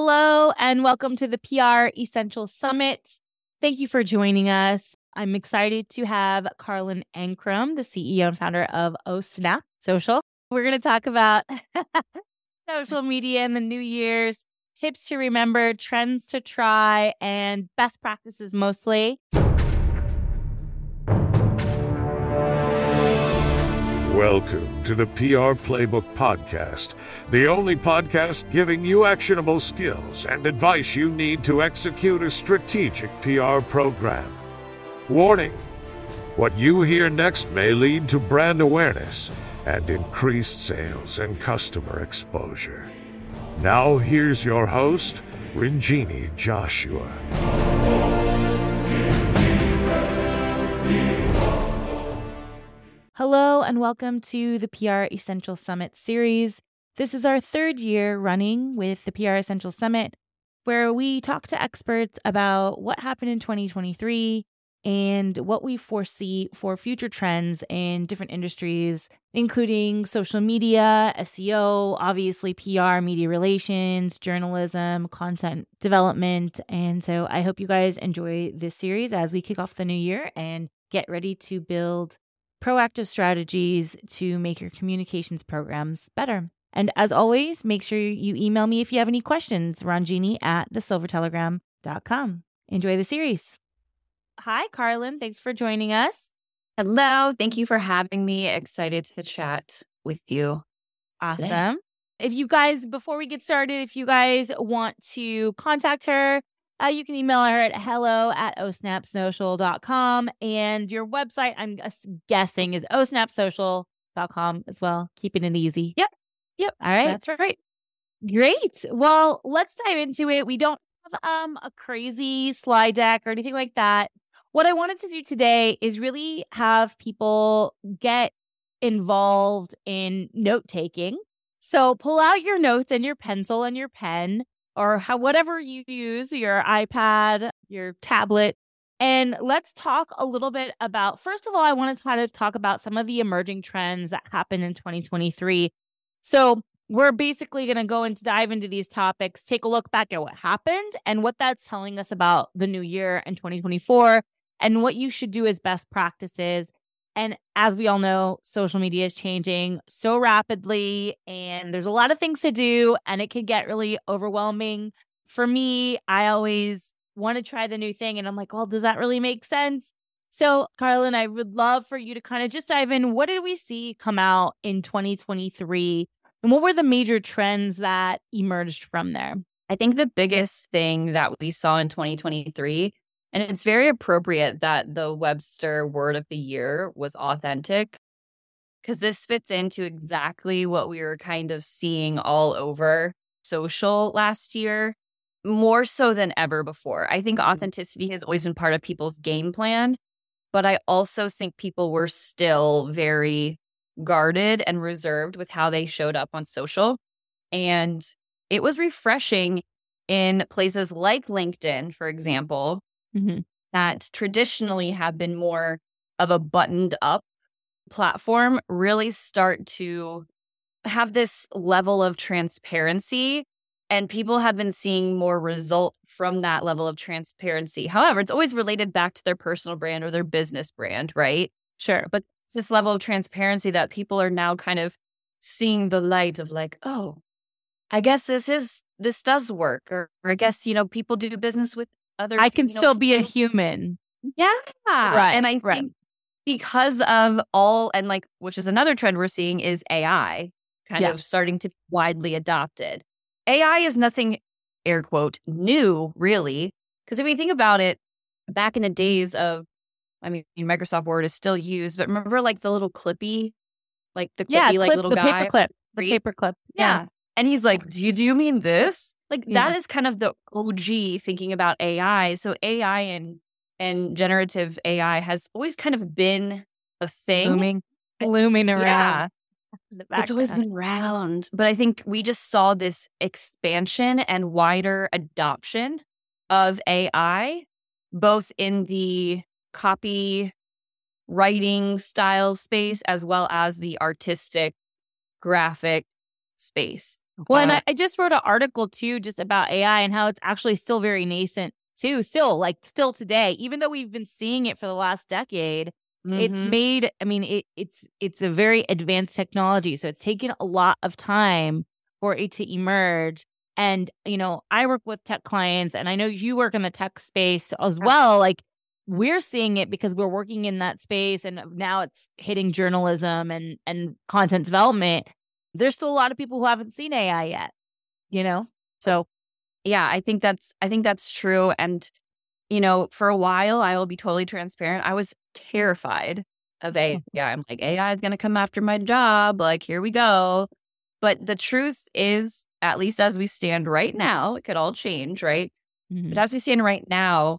Hello, and welcome to the PR Essential Summit. Thank you for joining us. I'm excited to have Karlyn Ankrom, the CEO and founder of OSnap Social. We're going to talk about social media in the new year's tips to remember, trends to try, and best practices mostly. Welcome to the PR Playbook Podcast, the only podcast giving you actionable skills and advice you need to execute a strategic PR program. Warning What you hear next may lead to brand awareness and increased sales and customer exposure. Now, here's your host, Ranjini Joshua. Hello, and welcome to the PR Essential Summit series. This is our third year running with the PR Essential Summit, where we talk to experts about what happened in 2023 and what we foresee for future trends in different industries, including social media, SEO, obviously PR, media relations, journalism, content development. And so I hope you guys enjoy this series as we kick off the new year and get ready to build proactive strategies to make your communications programs better. And as always, make sure you email me if you have any questions, Ranjini at thesilvertelegram.com. Enjoy the series. Hi, Karlyn. Thanks for joining us. Hello. Thank you for having me. Excited to chat with you. Awesome. Today. If you guys, before we get started, if you guys want to contact her, uh, you can email her at hello at osnapsocial.com. And your website, I'm guessing, is osnapsocial.com as well. Keeping it easy. Yep. Yep. All right. That's right. Great. Well, let's dive into it. We don't have um, a crazy slide deck or anything like that. What I wanted to do today is really have people get involved in note taking. So pull out your notes and your pencil and your pen or how, whatever you use, your iPad, your tablet. And let's talk a little bit about, first of all, I want to kind of talk about some of the emerging trends that happened in 2023. So we're basically going to go into dive into these topics, take a look back at what happened and what that's telling us about the new year and 2024 and what you should do as best practices. And as we all know, social media is changing so rapidly and there's a lot of things to do and it can get really overwhelming. For me, I always want to try the new thing and I'm like, well, does that really make sense? So, Karlyn, I would love for you to kind of just dive in. What did we see come out in 2023? And what were the major trends that emerged from there? I think the biggest thing that we saw in 2023, and it's very appropriate that the Webster word of the year was authentic, because this fits into exactly what we were kind of seeing all over social last year, more so than ever before. I think mm-hmm. authenticity has always been part of people's game plan, but I also think people were still very guarded and reserved with how they showed up on social. And it was refreshing in places like LinkedIn, for example, mm-hmm. that traditionally have been more of a buttoned up platform, really start to have this level of transparency. And people have been seeing more result from that level of transparency. However, it's always related back to their personal brand or their business brand, right? Sure. But it's this level of transparency that people are now kind of seeing the light of like, oh, I guess this is this does work, or, or I guess you know people do business with other. I can you know, still be a human. Yeah, right. And I right. think because of all and like, which is another trend we're seeing is AI kind yeah. of starting to be widely adopted. AI is nothing, air quote, new really, because if we think about it, back in the days of I mean, Microsoft Word is still used, but remember like the little clippy, like the clippy, yeah, like little the guy, paper clip, the paper clip. Yeah. yeah. And he's like, do you, do you mean this? Like yeah. that is kind of the OG thinking about AI. So AI and and generative AI has always kind of been a thing. Looming, looming around. Yeah. It's always been around. But I think we just saw this expansion and wider adoption of AI, both in the copy writing style space as well as the artistic graphic space. Well, and I, I just wrote an article too, just about AI and how it's actually still very nascent too. Still, like still today, even though we've been seeing it for the last decade, mm-hmm. it's made. I mean, it, it's it's a very advanced technology, so it's taken a lot of time for it to emerge. And you know, I work with tech clients, and I know you work in the tech space as well. Like we're seeing it because we're working in that space, and now it's hitting journalism and and content development there's still a lot of people who haven't seen AI yet, you know? So yeah, I think that's I think that's true. And, you know, for a while, I will be totally transparent. I was terrified of AI. I'm like, AI is gonna come after my job. Like, here we go. But the truth is, at least as we stand right now, it could all change, right? Mm-hmm. But as we stand right now,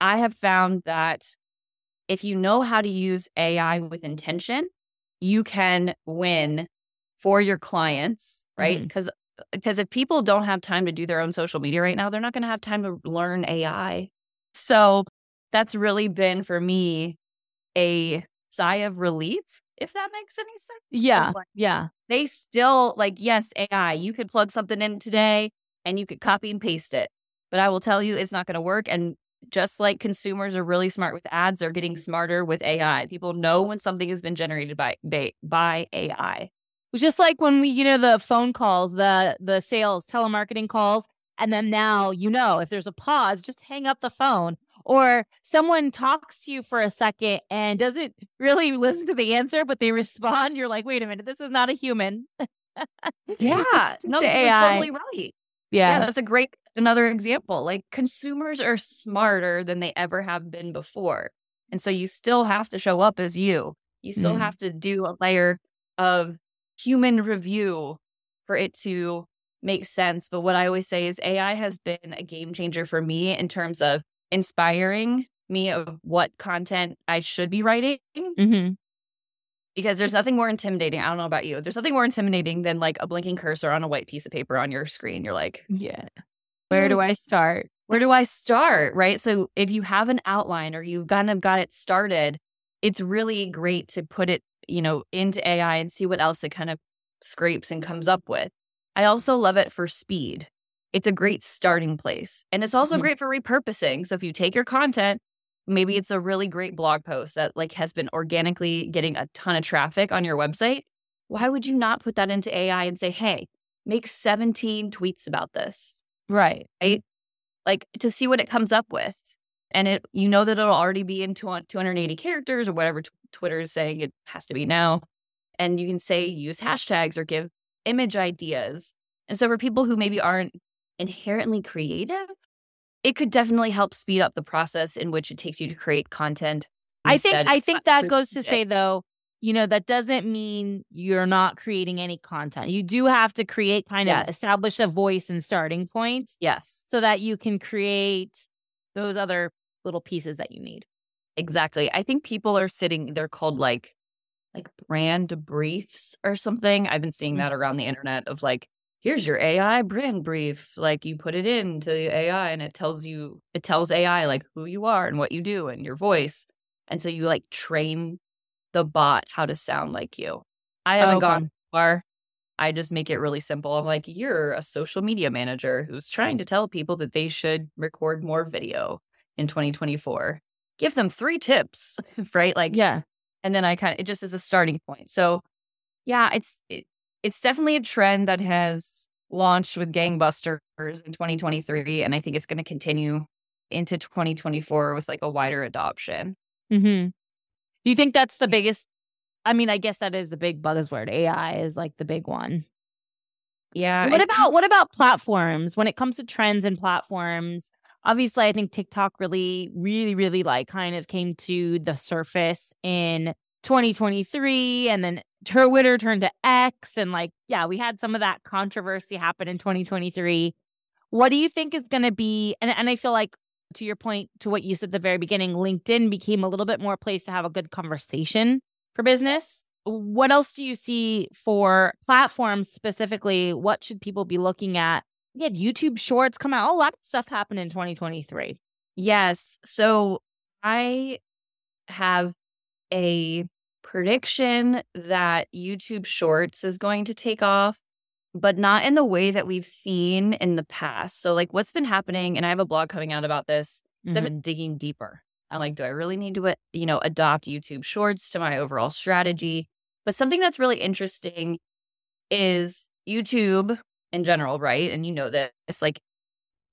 I have found that if you know how to use AI with intention, you can win for your clients, right? Because mm-hmm. because if people don't have time to do their own social media right now, they're not going to have time to learn AI. So that's really been for me a sigh of relief, if that makes any sense. Yeah. yeah. They still like, yes, AI, you could plug something in today and you could copy and paste it. But I will tell you, it's not going to work. And just like consumers are really smart with ads, they're getting smarter with AI. People know when something has been generated by by AI just like when we, you know, the phone calls, the the sales, telemarketing calls, and then now you know if there's a pause, just hang up the phone. Or someone talks to you for a second and doesn't really listen to the answer, but they respond. You're like, wait a minute, this is not a human. yeah, no, AI. totally right. Yeah. yeah, that's a great another example. Like consumers are smarter than they ever have been before, and so you still have to show up as you. You still mm. have to do a layer of human review for it to make sense. But what I always say is AI has been a game changer for me in terms of inspiring me of what content I should be writing. Mm-hmm. Because there's nothing more intimidating. I don't know about you. There's nothing more intimidating than like a blinking cursor on a white piece of paper on your screen. You're like, yeah, where do I start? Where do I start? Right. So if you have an outline or you've kind of got it started, it's really great to put it you know, into AI and see what else it kind of scrapes and comes up with. I also love it for speed. It's a great starting place. And it's also mm-hmm. great for repurposing. So if you take your content, maybe it's a really great blog post that like has been organically getting a ton of traffic on your website. Why would you not put that into AI and say, "Hey, make 17 tweets about this?" Right. Right? Like to see what it comes up with. And it you know that it'll already be in 280 characters or whatever Twitter is saying it has to be now. And you can say use hashtags or give image ideas. And so for people who maybe aren't inherently creative, it could definitely help speed up the process in which it takes you to create content. I think I think that goes to say though, you know, that doesn't mean you're not creating any content. You do have to create kind yes. of establish a voice and starting points. Yes. So that you can create those other little pieces that you need. Exactly. I think people are sitting, they're called like like brand briefs or something. I've been seeing mm. that around the internet of like, here's your AI brand brief. Like you put it into the AI and it tells you, it tells AI like who you are and what you do and your voice. And so you like train the bot how to sound like you. I haven't oh, gone far. I just make it really simple. I'm like, you're a social media manager who's trying to tell people that they should record more video in 2024 give them three tips, right? Like, yeah. And then I kind of, it just is a starting point. So, yeah, it's, it, it's definitely a trend that has launched with gangbusters in 2023. And I think it's going to continue into 2024 with like a wider adoption. Mm-hmm. Do you think that's the biggest? I mean, I guess that is the big buzzword. AI is like the big one. Yeah. What about what about platforms? When it comes to trends and platforms, obviously i think tiktok really really really like kind of came to the surface in 2023 and then twitter turned to x and like yeah we had some of that controversy happen in 2023 what do you think is going to be and, and i feel like to your point to what you said at the very beginning linkedin became a little bit more a place to have a good conversation for business. What else do you see for platforms specifically? What should people be looking at we had YouTube shorts come out. A lot of stuff happened in 2023. Yes. So I have a prediction that YouTube shorts is going to take off. but not in the way that we've seen in the past. So, like, what's been happening, and I have a blog coming out about this. Mm-hmm. I've been digging deeper. I'm like, do I really need to, you know, adopt YouTube Shorts to my overall strategy? But something that's really interesting is YouTube in general, right? And you know that it's like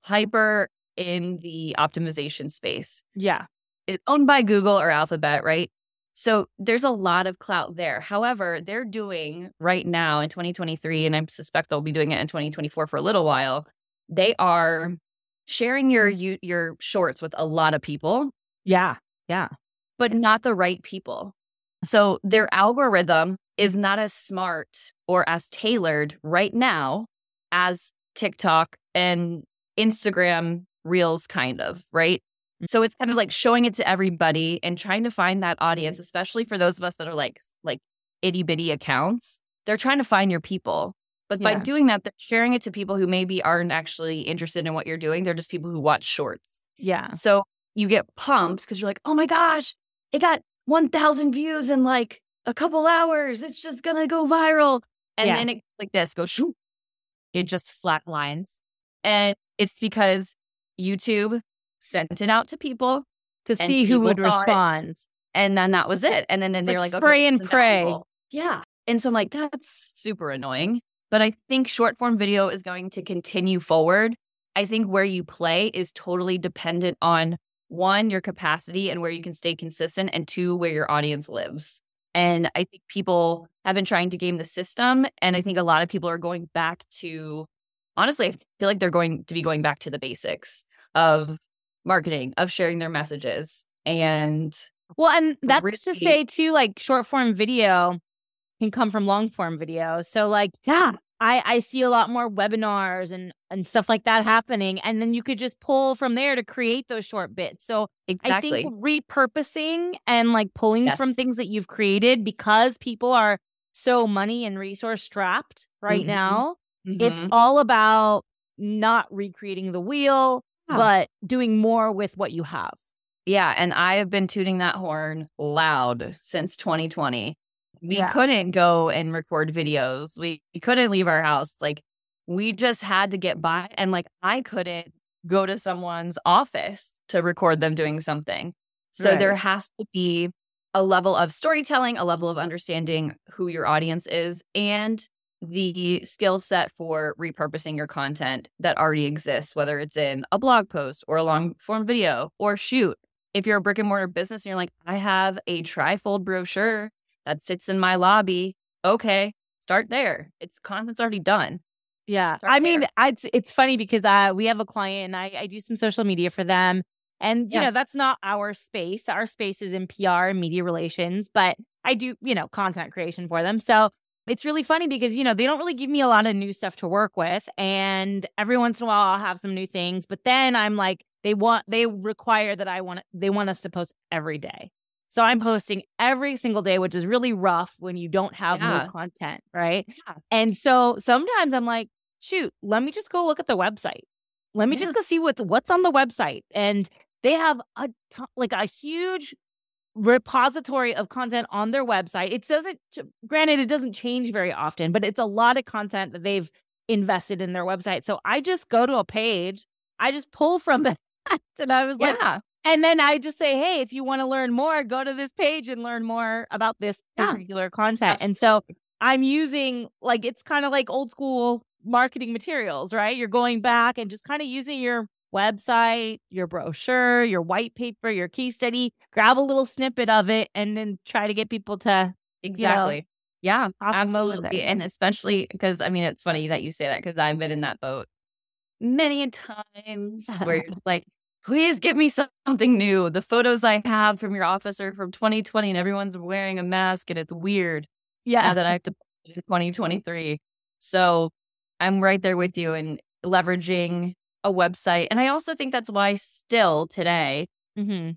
hyper in the optimization space. Yeah. It's owned by Google or Alphabet, right? So there's a lot of clout there. However, they're doing right now in 2023, and I suspect they'll be doing it in 2024 for a little while. They are sharing your your shorts with a lot of people. Yeah. Yeah. But not the right people. So their algorithm is not as smart or as tailored right now as TikTok and Instagram Reels, kind of, right? Mm. So it's kind of like showing it to everybody and trying to find that audience, mm. especially for those of us that are like like itty bitty accounts. They're trying to find your people. But yeah. by doing that, they're sharing it to people who maybe aren't actually interested in what you're doing. They're just people who watch shorts. Yeah. So you get pumped because you're like, oh my gosh, it got 1,000 views in like a couple hours. It's just going to go viral. And yeah. then it like this goes, shoot. It just flat lines. And it's because YouTube sent it out to people to see who would respond. It, and then that was it. And then, then they're like, like spray okay, and pray. Yeah. And so I'm like, that's super annoying. But I think short form video is going to continue forward. I think where you play is totally dependent on one, your capacity and where you can stay consistent, and two, where your audience lives. And I think people have been trying to game the system. And I think a lot of people are going back to, honestly, I feel like they're going to be going back to the basics of marketing, of sharing their messages. And well, and that's really, to say too, like short form video can come from long form video. So, like, yeah, I I see a lot more webinars and and stuff like that happening, and then you could just pull from there to create those short bits. So exactly. I think repurposing and like pulling yes. from things that you've created because people are so money and resource strapped right mm-hmm. now. Mm-hmm. It's all about not recreating the wheel, yeah. but doing more with what you have. Yeah, and I have been tooting that horn loud since 2020 we yeah. couldn't go and record videos. We, we couldn't leave our house. Like we just had to get by. And like I couldn't go to someone's office to record them doing something. So right. there has to be a level of storytelling, a level of understanding who your audience is, and the skill set for repurposing your content that already exists, whether it's in a blog post or a long form video or shoot. If you're a brick and mortar business and you're like, I have a trifold brochure that sits in my lobby. Okay, start there. It's content's already done. Yeah. Start I mean, it's it's funny because uh, we have a client and I, I do some social media for them. And, you yeah. know, that's not our space. Our space is in PR and media relations, but I do, you know, content creation for them. So it's really funny because, you know, they don't really give me a lot of new stuff to work with. And every once in a while I'll have some new things. But then I'm like, they want, they require that I want, they want us to post every day. So I'm posting every single day, which is really rough when you don't have yeah. new content, right? Yeah. And so sometimes I'm like, shoot, let me just go look at the website. Let me yeah. just go see what's what's on the website. And they have a ton, like a huge repository of content on their website. It doesn't granted it doesn't change very often, but it's a lot of content that they've invested in their website. So I just go to a page, I just pull from that. And I was yeah. like, and then I just say, hey, if you want to learn more, go to this page and learn more about this yeah. particular content. And so I'm using like it's kind of like old school marketing materials, right? You're going back and just kind of using your website, your brochure, your white paper, your case study, grab a little snippet of it and then try to get people to Exactly. You know, yeah, absolutely. And especially because I mean, it's funny that you say that because I've been in that boat many times where you're just like, please give me something new. The photos I have from your office are from 2020 and everyone's wearing a mask and it's weird. Yeah. that I have to 2023. So I'm right there with you and leveraging a website. And I also think that's why still today, mm-hmm.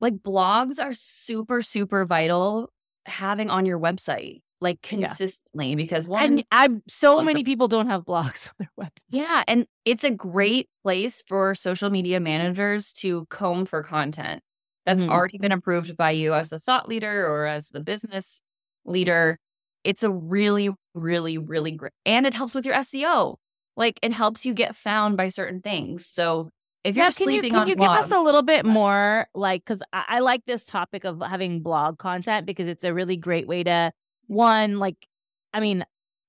like blogs are super, super vital having on your website like consistently yeah. because one and I'm so many people don't have blogs on their website. Yeah, and it's a great place for social media managers to comb for content that's mm-hmm. already been approved by you as the thought leader or as the business leader. It's a really really, really great. And it helps with your SEO. Like it helps you get found by certain things. So if you're yeah, sleeping you, can on you blog, give us a little bit more like because I, I like this topic of having blog content because it's a really great way to one like i mean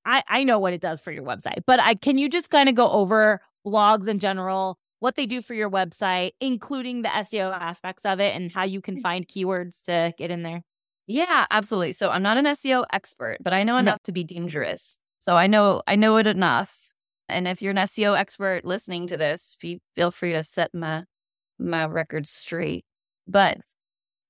i i know what it does for your website but i can you just kind of go over blogs in general what they do for your website including the seo aspects of it and how you can mm. find keywords to get in there Yeah, absolutely. So I'm not an SEO expert, but I know No. enough to be dangerous. So I know I know it enough. And if you're an SEO expert listening to this, fe- feel free to set my my record straight. But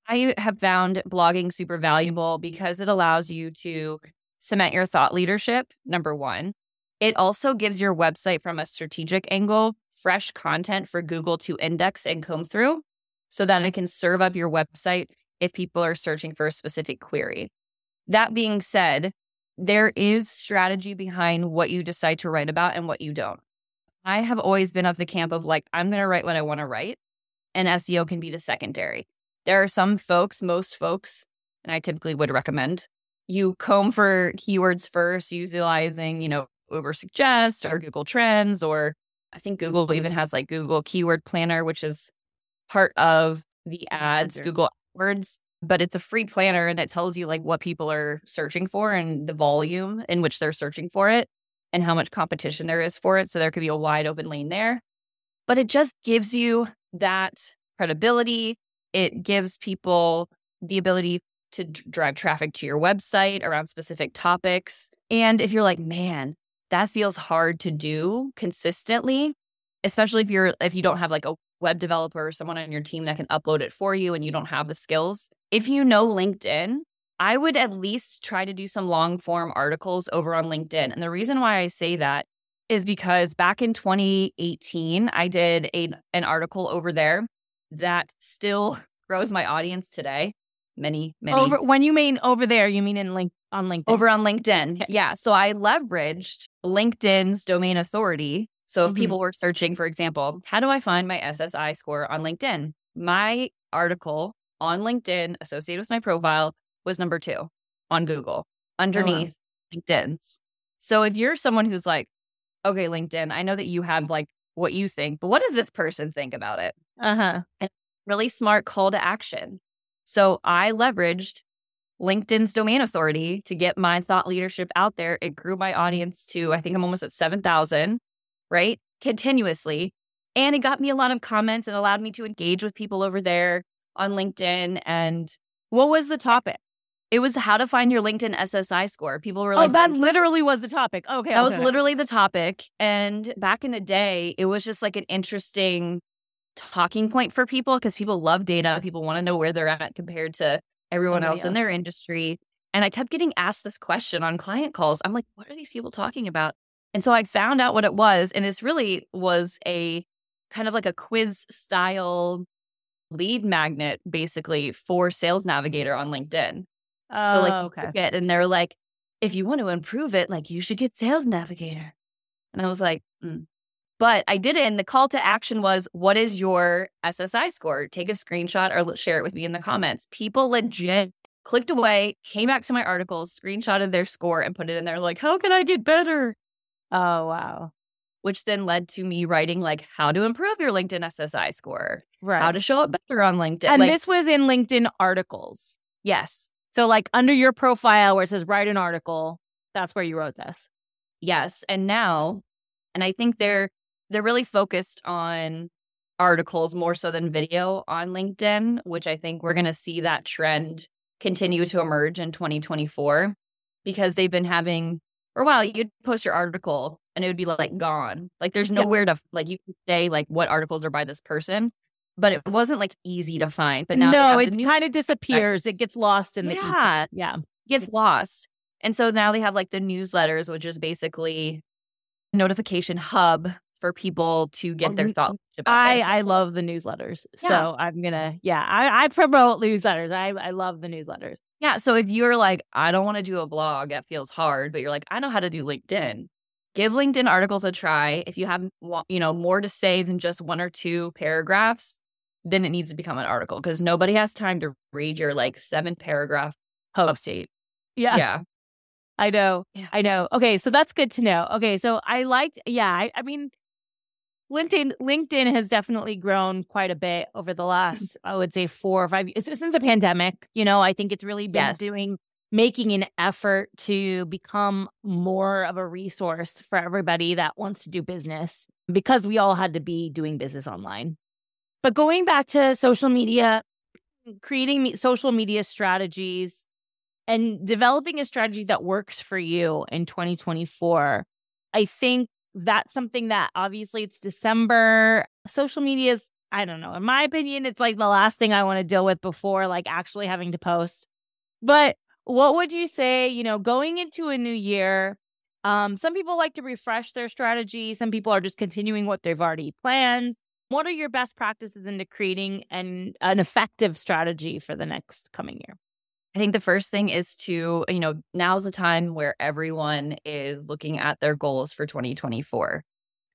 I have found blogging super valuable mm-hmm. because it allows you to cement your thought leadership, number 1. It also gives your website from a strategic angle fresh content for Google to index and comb through so that it can serve up your website if people are searching for a specific query. That being said, there is strategy behind what you decide to write about and what you don't. I have always been of the camp of like, I'm going to write what I want to write, and SEO can be the secondary. There are some folks, most folks, and I typically would recommend you comb for keywords first, utilizing, you know, Ubersuggest or Google Trends, or I think Google even has like Google Keyword Planner, which is part of the ads, Sure. Google AdWords, but it's a free planner and it tells you like what people are searching for and the volume in which they're searching for it and how much competition there is for it. So there could be a wide open lane there. But it just gives you that credibility. It gives people the ability to drive traffic to your website around specific topics. And if you're like, man, that feels hard to do consistently, especially if you're if you don't have like a web developer or someone on your team that can upload it for you and you don't have the skills. If you know LinkedIn, I would at least try to do some long form articles over on LinkedIn. And the reason why I say that is because back in 2018, I did a, an article over there that still grows my audience today. Many, many over when you mean over there you mean in link on linkedin over on LinkedIn. Okay. Yeah. So I leveraged LinkedIn's domain authority. So if Mhm. people were searching, for example, how do I find my SSI score on LinkedIn? My article on LinkedIn associated with my profile was number two on Google underneath LinkedIn's. So if you're someone who's like, okay, LinkedIn, I know that you have like what you think, but what does this person think about it? uh-huh And really smart call to action. So I leveraged LinkedIn's domain authority to get my thought leadership out there. It grew my audience to, I think I'm almost at 7,000, right? Continuously. And it got me a lot of comments and allowed me to engage with people over there on LinkedIn. And what was the topic it was how to find your LinkedIn SSI score. People were oh, like, oh that literally was the topic okay that was literally the topic. And back in the day, it was just like an interesting talking point for people because people love data. People want to know where they're at compared to everyone Somebody else in their industry. And I kept getting asked this question on client calls. I'm like, what are these people talking about? And so I found out what it was. And it's really was a kind of like a quiz style lead magnet, basically, for Sales Navigator on LinkedIn. Oh, So like you okay it and they're like, if you want to improve it, like you should get Sales Navigator. And I was like, mm. but I did it. And the call to action was, what is your SSI score? Take a screenshot or share it with me in the comments. People legit clicked away, came back to my article, screenshotted their score and put it in there like, how can I get better? oh wow Which then led to me writing like how to improve your LinkedIn SSI score, right how to show up better on LinkedIn. and Like, this was in linkedin articles yes, So like under your profile where it says write an article, that's where you wrote this. Yes. And now, and I think they're they're really focused on articles more so than video on LinkedIn, which I think we're going to see that trend continue to emerge in 2024 because they've been having for a while you'd post your article and it would be like gone. Like there's nowhere to like you can say like what articles are by this person, but it wasn't like easy to find. But now no, it new- kind of disappears. It gets lost in the. Yeah. Yeah. gets lost. And so now they have like the newsletters, which is basically a notification hub for people to oh, get their thoughts about I I love the newsletters. Yeah. So I'm gonna yeah, I, I promote newsletters. I I love the newsletters. yeah. So if you're like, I don't want to do a blog, that feels hard, but you're like, I know how to do LinkedIn. Give LinkedIn articles a try. If you have you know more to say than just one or two paragraphs, then it needs to become an article because nobody has time to read your like seven paragraph Post. update. Yeah. yeah. I know. Yeah. I know. Okay, so that's good to know. Okay, so I like yeah, I, I mean LinkedIn LinkedIn has definitely grown quite a bit over the last I would say 4 or 5 years since the pandemic, you know, I think it's really been Yes. doing making an effort to become more of a resource for everybody that wants to do business because we all had to be doing business online. But going back to social media, creating me- social media strategies and developing a strategy that works for you in 2024, I think that's something that obviously it's December. Social media is, I don't know, in my opinion, it's like the last thing I want to deal with before like actually having to post. But what would you say, you know, going into a new year? Um, some people like to refresh their strategy. Some people are just continuing what they've already planned. What are your best practices into creating an an effective strategy for the next coming year? I think the first thing is to, you know, now's the time where everyone is looking at their goals for 2024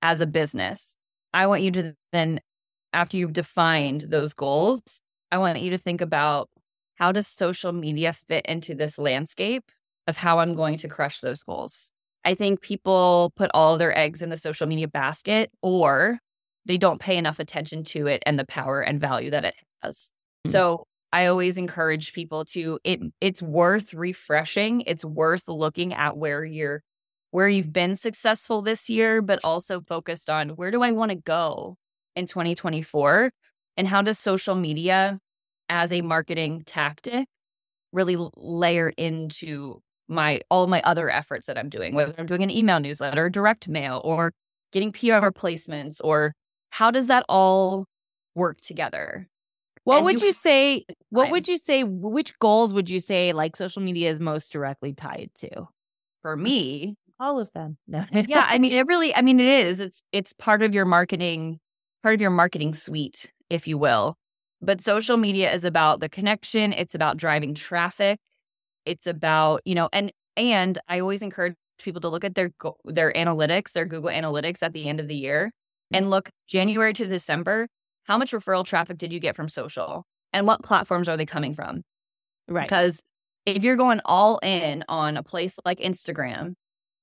as a business. I want you to then, after you've defined those goals, I want you to think about how does social media fit into this landscape of how I'm going to crush those goals. I think people put all their eggs in the social media basket or they don't pay enough attention to it and the power and value that it has. Mm. So I always encourage people to it it's worth refreshing. It's worth looking at where you're where you've been successful this year, but also focused on where do I want to go in 2024 and how does social media as a marketing tactic really layer into my all my other efforts that I'm doing, whether I'm doing an email newsletter, direct mail, or getting PR placements, or how does that all work together? What And would you you say? What would you say? Which goals would you say like social media is most directly tied to? For me, All of them. No. yeah, I mean it really I mean it is. It's it's part of your marketing part of your marketing suite, if you will. But social media is about the connection, it's about driving traffic. It's about, you know, and and I always encourage people to look at their go- their analytics, their Google Analytics at the end of the year and look January to December, how much referral traffic did you get from social? And what platforms are they coming from? right. Because if you're going all in on a place like Instagram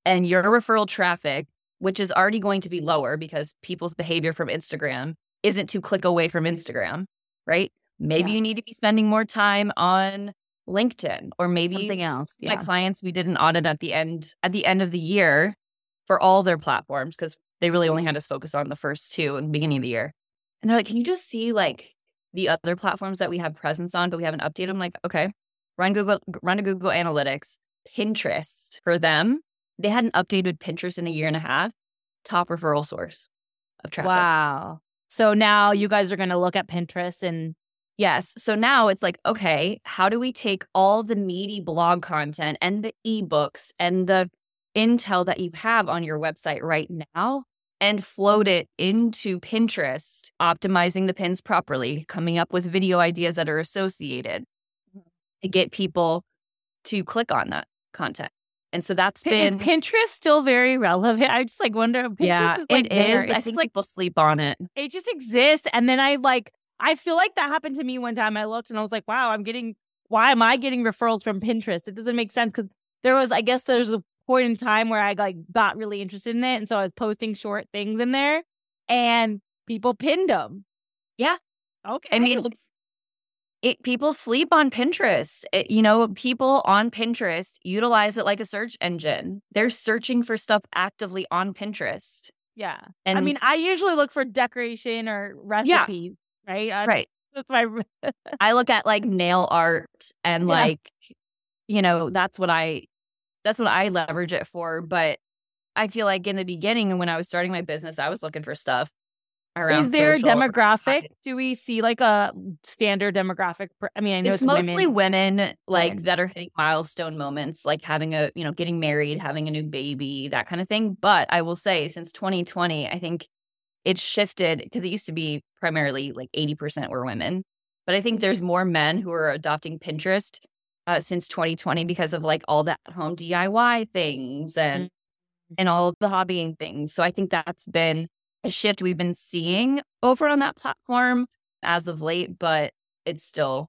and your referral traffic, which is already going to be lower because people's behavior from Instagram isn't to click away from Instagram, right? Maybe Yeah. you need to be spending more time on LinkedIn or maybe Something else. my clients we did an audit at the end at the end of the year for all their platforms because they really only mm-hmm. had us focus on the first two in the beginning of the year. And they're like, can you just see like the other platforms that we have presence on, but we haven't updated? I'm like, okay, run Google, run a Google Analytics, Pinterest for them. They hadn't updated Pinterest in a year and a half. Top referral source of traffic. Wow. So now you guys are going to look at Pinterest and Yes. So now it's like, okay, how do we take all the meaty blog content and the ebooks and the intel that you have on your website right now and float it into Pinterest, optimizing the pins properly, coming up with video ideas that are associated mm-hmm. to get people to click on that content. And so that's been Pinterest still very relevant? I just like wonder. if Pinterest yeah, is like it there. is. I think like people sleep on it. it just exists, and then I like I feel like that happened to me one time. I looked and I was like, wow, I'm getting. Why am I getting referrals from Pinterest? It doesn't make sense because there was, I guess, there's a point in time where I like got really interested in it, and so I was posting short things in there, and people pinned them. Yeah. Okay. I mean, it people sleep on Pinterest. It- you know, people on Pinterest utilize it like a search engine. They're searching for stuff actively on Pinterest. yeah. And I mean, I usually look for decoration or Yeah. recipes, right? I- right. That's my I look at like nail art and Yeah. like, you know, that's what I that's what I leverage it for. But I feel like in the beginning when I was starting my business, I was looking for stuff around. Is there a demographic? Do we see like a standard demographic? I mean, I know it's it's, mostly women. women, like Women. that are hitting milestone moments like having a you know getting married having a new baby that kind of thing but i will say since 2020 i think it's shifted because it used to be primarily like 80% were women but i think there's more men who are adopting pinterest uh, since 2020 because of like all the home diy things and Mm-hmm. and all of the hobbying things so i think that's been a shift we've been seeing over on that platform as of late but it's still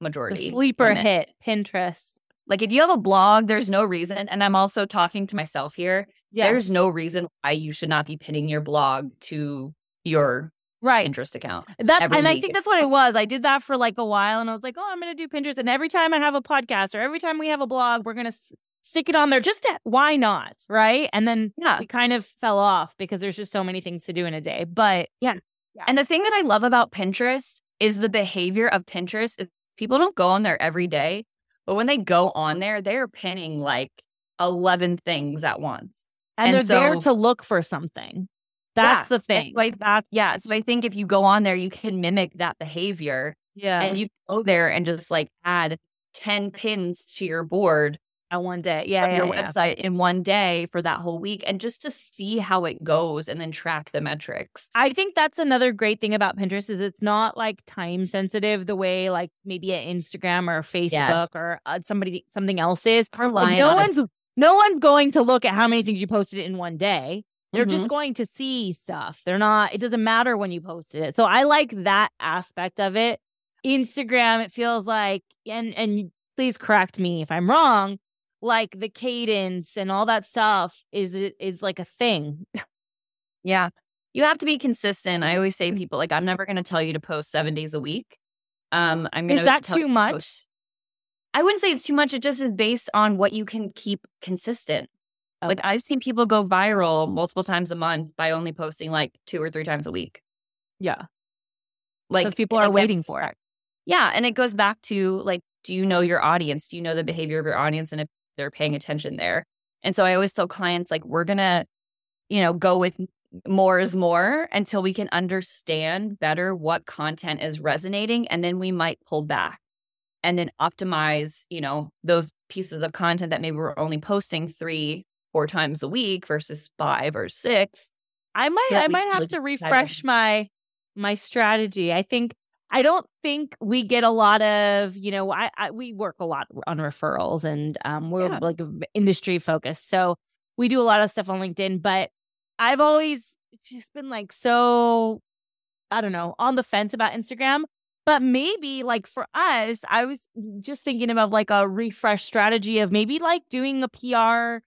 The majority sleeper hit Pinterest. Like if you have a blog, there's no reason. And I'm also talking to myself here. Yeah. There's no reason why you should not be pinning your blog to your right. Pinterest account. That and I think that's what it was. I did that for like a while, and I was like, "Oh, I'm going to do Pinterest." And every time I have a podcast or every time we have a blog, we're going to s- stick it on there. Just to, why not, right? And then Yeah. it kind of fell off because there's just so many things to do in a day. But yeah. And the thing that I love about Pinterest is the behavior of Pinterest. People don't go on there every day, but when they go on there, they're pinning like 11 things at once. and, And they're there to look for something. That's the thing. like- that's Yeah. So I think if you go on there, you can mimic that behavior yeah. and you go there and just like add 10 pins to your board at one day, yeah, yeah, your yeah. website in one day for that whole week and just to see how it goes and then track the metrics. I think that's another great thing about Pinterest is it's not like time sensitive the way like maybe an Instagram or Facebook or uh, somebody something else is. Like, no on it. one's no one's going to look at how many things you posted in one day. They're Mhm. just going to see stuff. They're not. It doesn't matter when you posted it. So I like that aspect of it. Instagram, it feels like, and and please correct me if I'm wrong. Like the cadence and all that stuff is is like a thing. Yeah. You have to be consistent. I always say to people like I'm never going to tell you to post 7 days a week. Um I'm going to Is to that too much? I wouldn't say it's too much. It just is based on what you can keep consistent. Like oh. I've seen people go viral multiple times a month by only posting like two or three times a week. Yeah. Like people are waiting for it. Yeah, and it goes back to like, do you know your audience? Do you know the behavior of your audience and if they're paying attention there? And so I always tell clients like, we're gonna, you know, go with more is more until we can understand better what content is resonating, and then we might pull back and then optimize, you know, those pieces of content that maybe we're only posting three, four times a week versus five or six. I might So I might have to refresh my my strategy. I think I don't think we get a lot of, you know, I, I we work a lot on referrals and um we're Yeah. like industry focused. So we do a lot of stuff on LinkedIn, but I've always just been like so I don't know, on the fence about Instagram. But maybe like for us, I was just thinking about like a refresh strategy of maybe like doing a PR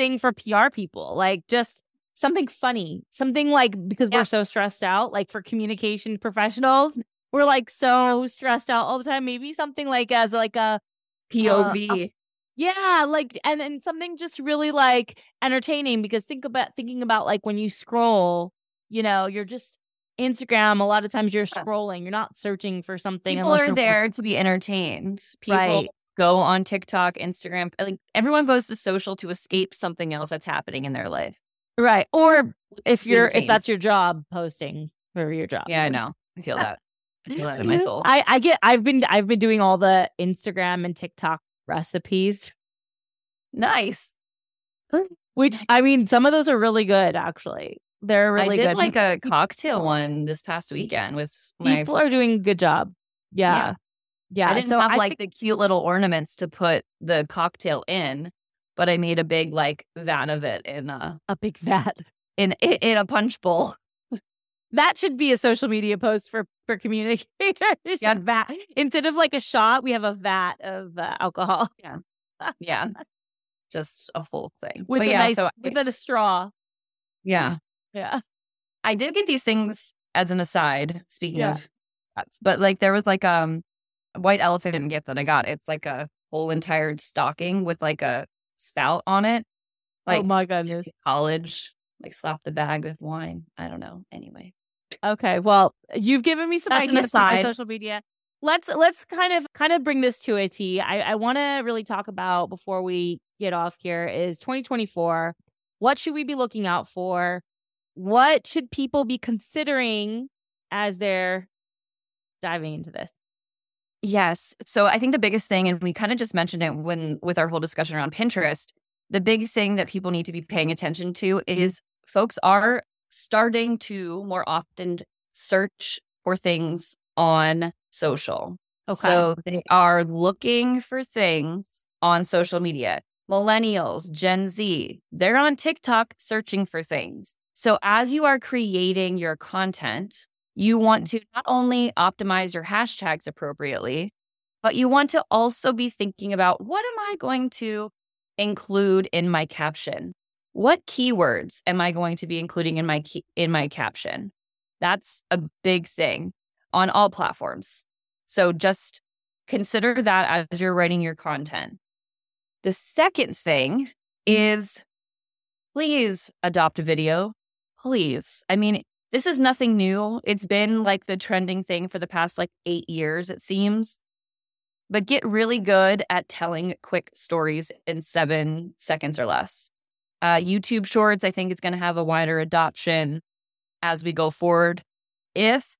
thing for PR people, like just something funny, something like because Yeah. we're so stressed out, like for communication professionals, we're like so stressed out all the time. Maybe something like as like a POV. uh, yeah, like and and something just really like entertaining because think about thinking about like when you scroll, you know, you're just Instagram. A lot of times you're scrolling, you're not searching for something. people unless are you're- there to be entertained. People Right. Go on TikTok, Instagram. Like everyone goes to social to escape something else that's happening in their life. right? Or if you're if that's your job, posting for your job. Yeah, I know. I feel uh, that. I feel that in my mm-hmm. soul. I I get. I've been I've been doing all the Instagram and TikTok recipes, nice. Mm-hmm. which I mean, some of those are really good. Actually, they're really I did good. like a cocktail one this past weekend with my. People are doing a good job. Yeah, yeah. I didn't so have I like think- the cute little ornaments to put the cocktail in, but I made a big like vat of it in a a big vat. in in in a punch bowl. That should be a social media post for for communicators. Yeah. Vat instead of like a shot, we have a vat of uh, alcohol Yeah, yeah. just a full thing. with But a yeah, nice so I- with a straw. yeah, Yeah. I did get these things as an aside. Speaking Yeah. of, but like there was like um white elephant gift that I got. It's like a whole entire stocking with like a spout on it. Oh like oh my goodness. college, like slap the bag with wine. I don't know. Anyway, Okay, well, you've given me some That's ideas my social media. Let's let's kind of kind of bring this to a T. I, I want to really talk about before we get off here is 2024. What should we be looking out for? What should people be considering as they're diving into this? Yes. So I think the biggest thing, and we kind of just mentioned it when with our whole discussion around Pinterest, the big thing that people need to be paying attention to mm-hmm. is folks are starting to more often search for things on social. Okay. So they are looking for things on social media. Millennials, Gen Z, they're on TikTok searching for things. So as you are creating your content, you want mm-hmm. to not only optimize your hashtags appropriately, but you want to also be thinking about what am I going to include in my caption? What keywords am I going to be including in my key, in my caption? That's a big thing on all platforms. So just consider that as you're writing your content. The second thing mm-hmm. is please adopt a video. Please. I mean, this is nothing new. It's been like the trending thing for the past like eight years, it seems. But get really good at telling quick stories in seven seconds or less. Uh, YouTube Shorts, I think it's going to have a wider adoption as we go forward. If,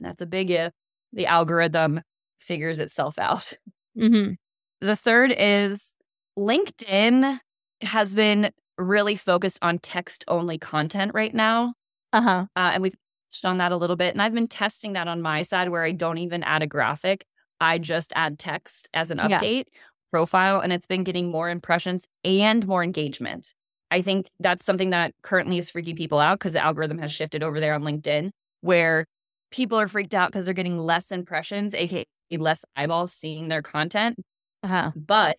that's a big if, the algorithm figures itself out. Mm-hmm. The third is LinkedIn has been really focused on text only content right now. Uh-huh. Uh, and we've touched on that a little bit. And I've been testing that on my side where I don't even add a graphic. I just add text as an Yeah. update profile, and it's been getting more impressions and more engagement. I think that's something that currently is freaking people out because the algorithm has shifted over there on LinkedIn where people are freaked out because they're getting less impressions, aka less eyeballs seeing their content, Uh-huh. but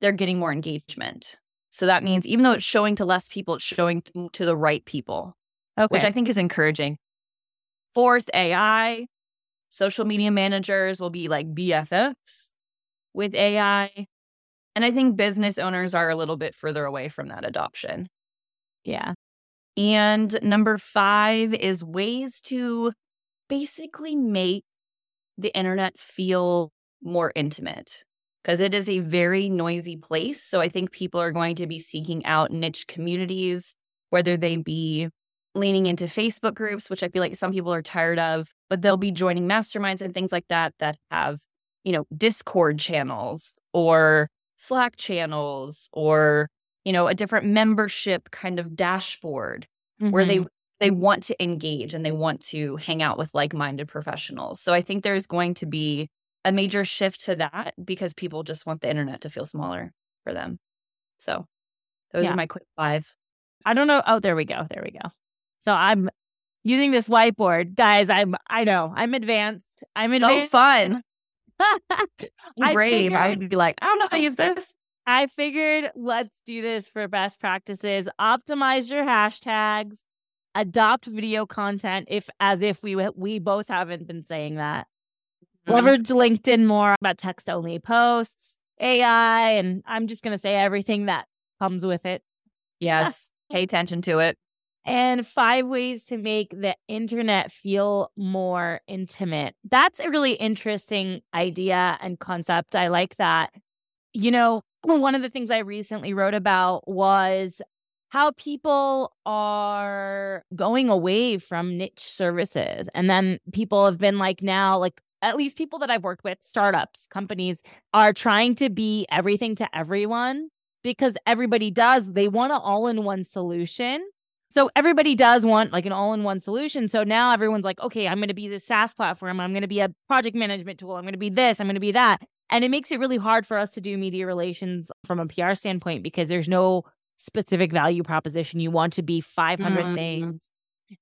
they're getting more engagement. So that means even though it's showing to less people, it's showing to the right people, Okay. which I think is encouraging. Fourth, AI. Social media managers will be like BFFs with AI. And I think business owners are a little bit further away from that adoption. yeah. And number five is ways to basically make the internet feel more intimate because it is a very noisy place. So I think people are going to be seeking out niche communities, whether they be leaning into Facebook groups, which I feel like some people are tired of, but they'll be joining masterminds and things like that that have, you know, Discord channels or Slack channels or, you know, a different membership kind of dashboard where they Mhm. they want to engage and they want to hang out with like-minded professionals. So I think there's going to be a major shift to that because people just want the internet to feel smaller for them. So those Yeah. are my quick five. I don't know. Oh, there we go. There we go. So I'm using this whiteboard. Guys, I'm I know. I'm advanced. I'm So advanced. fun. I Brave. figured- I'd be like, I don't know how to use this. I figured let's do this for best practices. Optimize your hashtags, adopt video content if as if we we both haven't been saying that. Mhm. Leverage LinkedIn more about text only posts, AI, and I'm just going to say everything that comes with it. Yes. Pay attention to it. And five ways to make the internet feel more intimate. That's a really interesting idea and concept. I like that. You know, one of the things I recently wrote about was how people are going away from niche services. And then people have been like, now, like, at least people that I've worked with, startups, companies are trying to be everything to everyone because everybody does. They want an all in one solution. So everybody does want like an all in one solution. So now everyone's like, okay, I'm going to be the SaaS platform. I'm going to be a project management tool. I'm going to be this. I'm going to be that. And it makes it really hard for us to do media relations from a PR standpoint because there's no specific value proposition. You want to be 500 Mhm. things.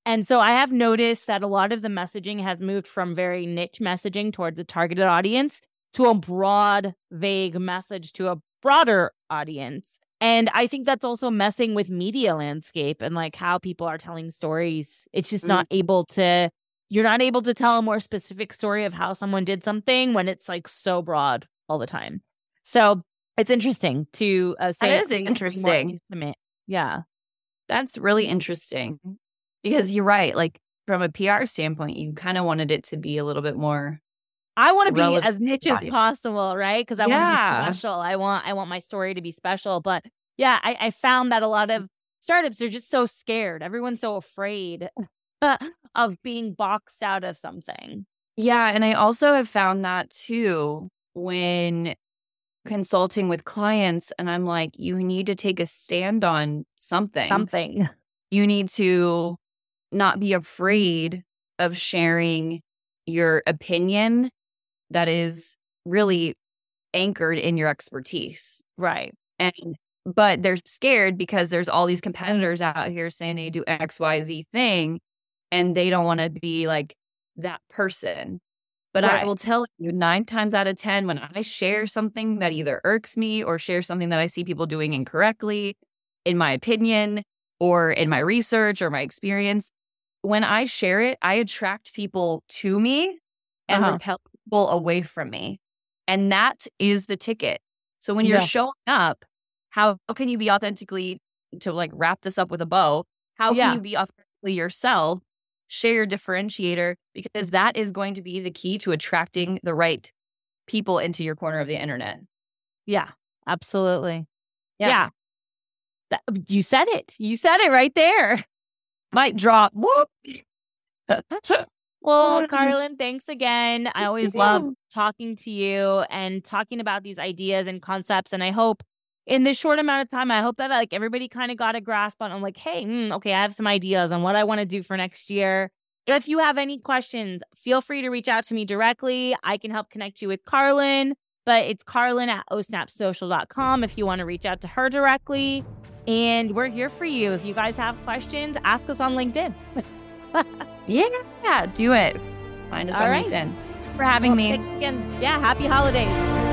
And so I have noticed that a lot of the messaging has moved from very niche messaging towards a targeted audience to a broad, vague message to a broader audience. And I think that's also messing with media landscape and like how people are telling stories. It's just not able to you're not able to tell a more specific story of how someone did something when it's like so broad all the time. So it's interesting to uh, say is it's interesting. Yeah. That's really interesting because you're right. Like from a PR standpoint, you kind of wanted it to be a little bit more. I want to be as niche as possible, right? Because I want to be special. I want I want my story to be special. But yeah, I, I found that a lot of startups are just so scared. Everyone's so afraid of being boxed out of something. Yeah. And I also have found that too when consulting with clients. And I'm like, you need to take a stand on something. Something. You need to not be afraid of sharing your opinion that is really anchored in your expertise. Right. And but they're scared because there's all these competitors out here saying they do XYZ thing and they don't want to be like that person. But Right. I will tell you nine times out of 10, when I share something that either irks me or share something that I see people doing incorrectly, in my opinion, or in my research or my experience, when I share it, I attract people to me and Uh-huh. repel people away from me. And that is the ticket. So when you're Yeah. showing up, how can you be authentically to like wrap this up with a bow? How Yeah. can you be authentically yourself? Share your differentiator because that is going to be the key to attracting the right people into your corner of the internet. Yeah, absolutely. Yeah. Yeah. That- you said it. You said it right there. Might drop. Whoop. Well, Karlyn, thanks again. I always love talking to you and talking about these ideas and concepts. And I hope in this short amount of time, I hope that like everybody kind of got a grasp on, I'm like, hey, mm, okay, I have some ideas on what I want to do for next year. If you have any questions, feel free to reach out to me directly. I can help connect you with Karlyn, but it's Karlyn at ohsnapsocial.com if you want to reach out to her directly. And we're here for you. If you guys have questions, ask us on LinkedIn. Yeah, do it. Find us All on right. LinkedIn. For having Well, me. Thanks again. Yeah, happy holidays.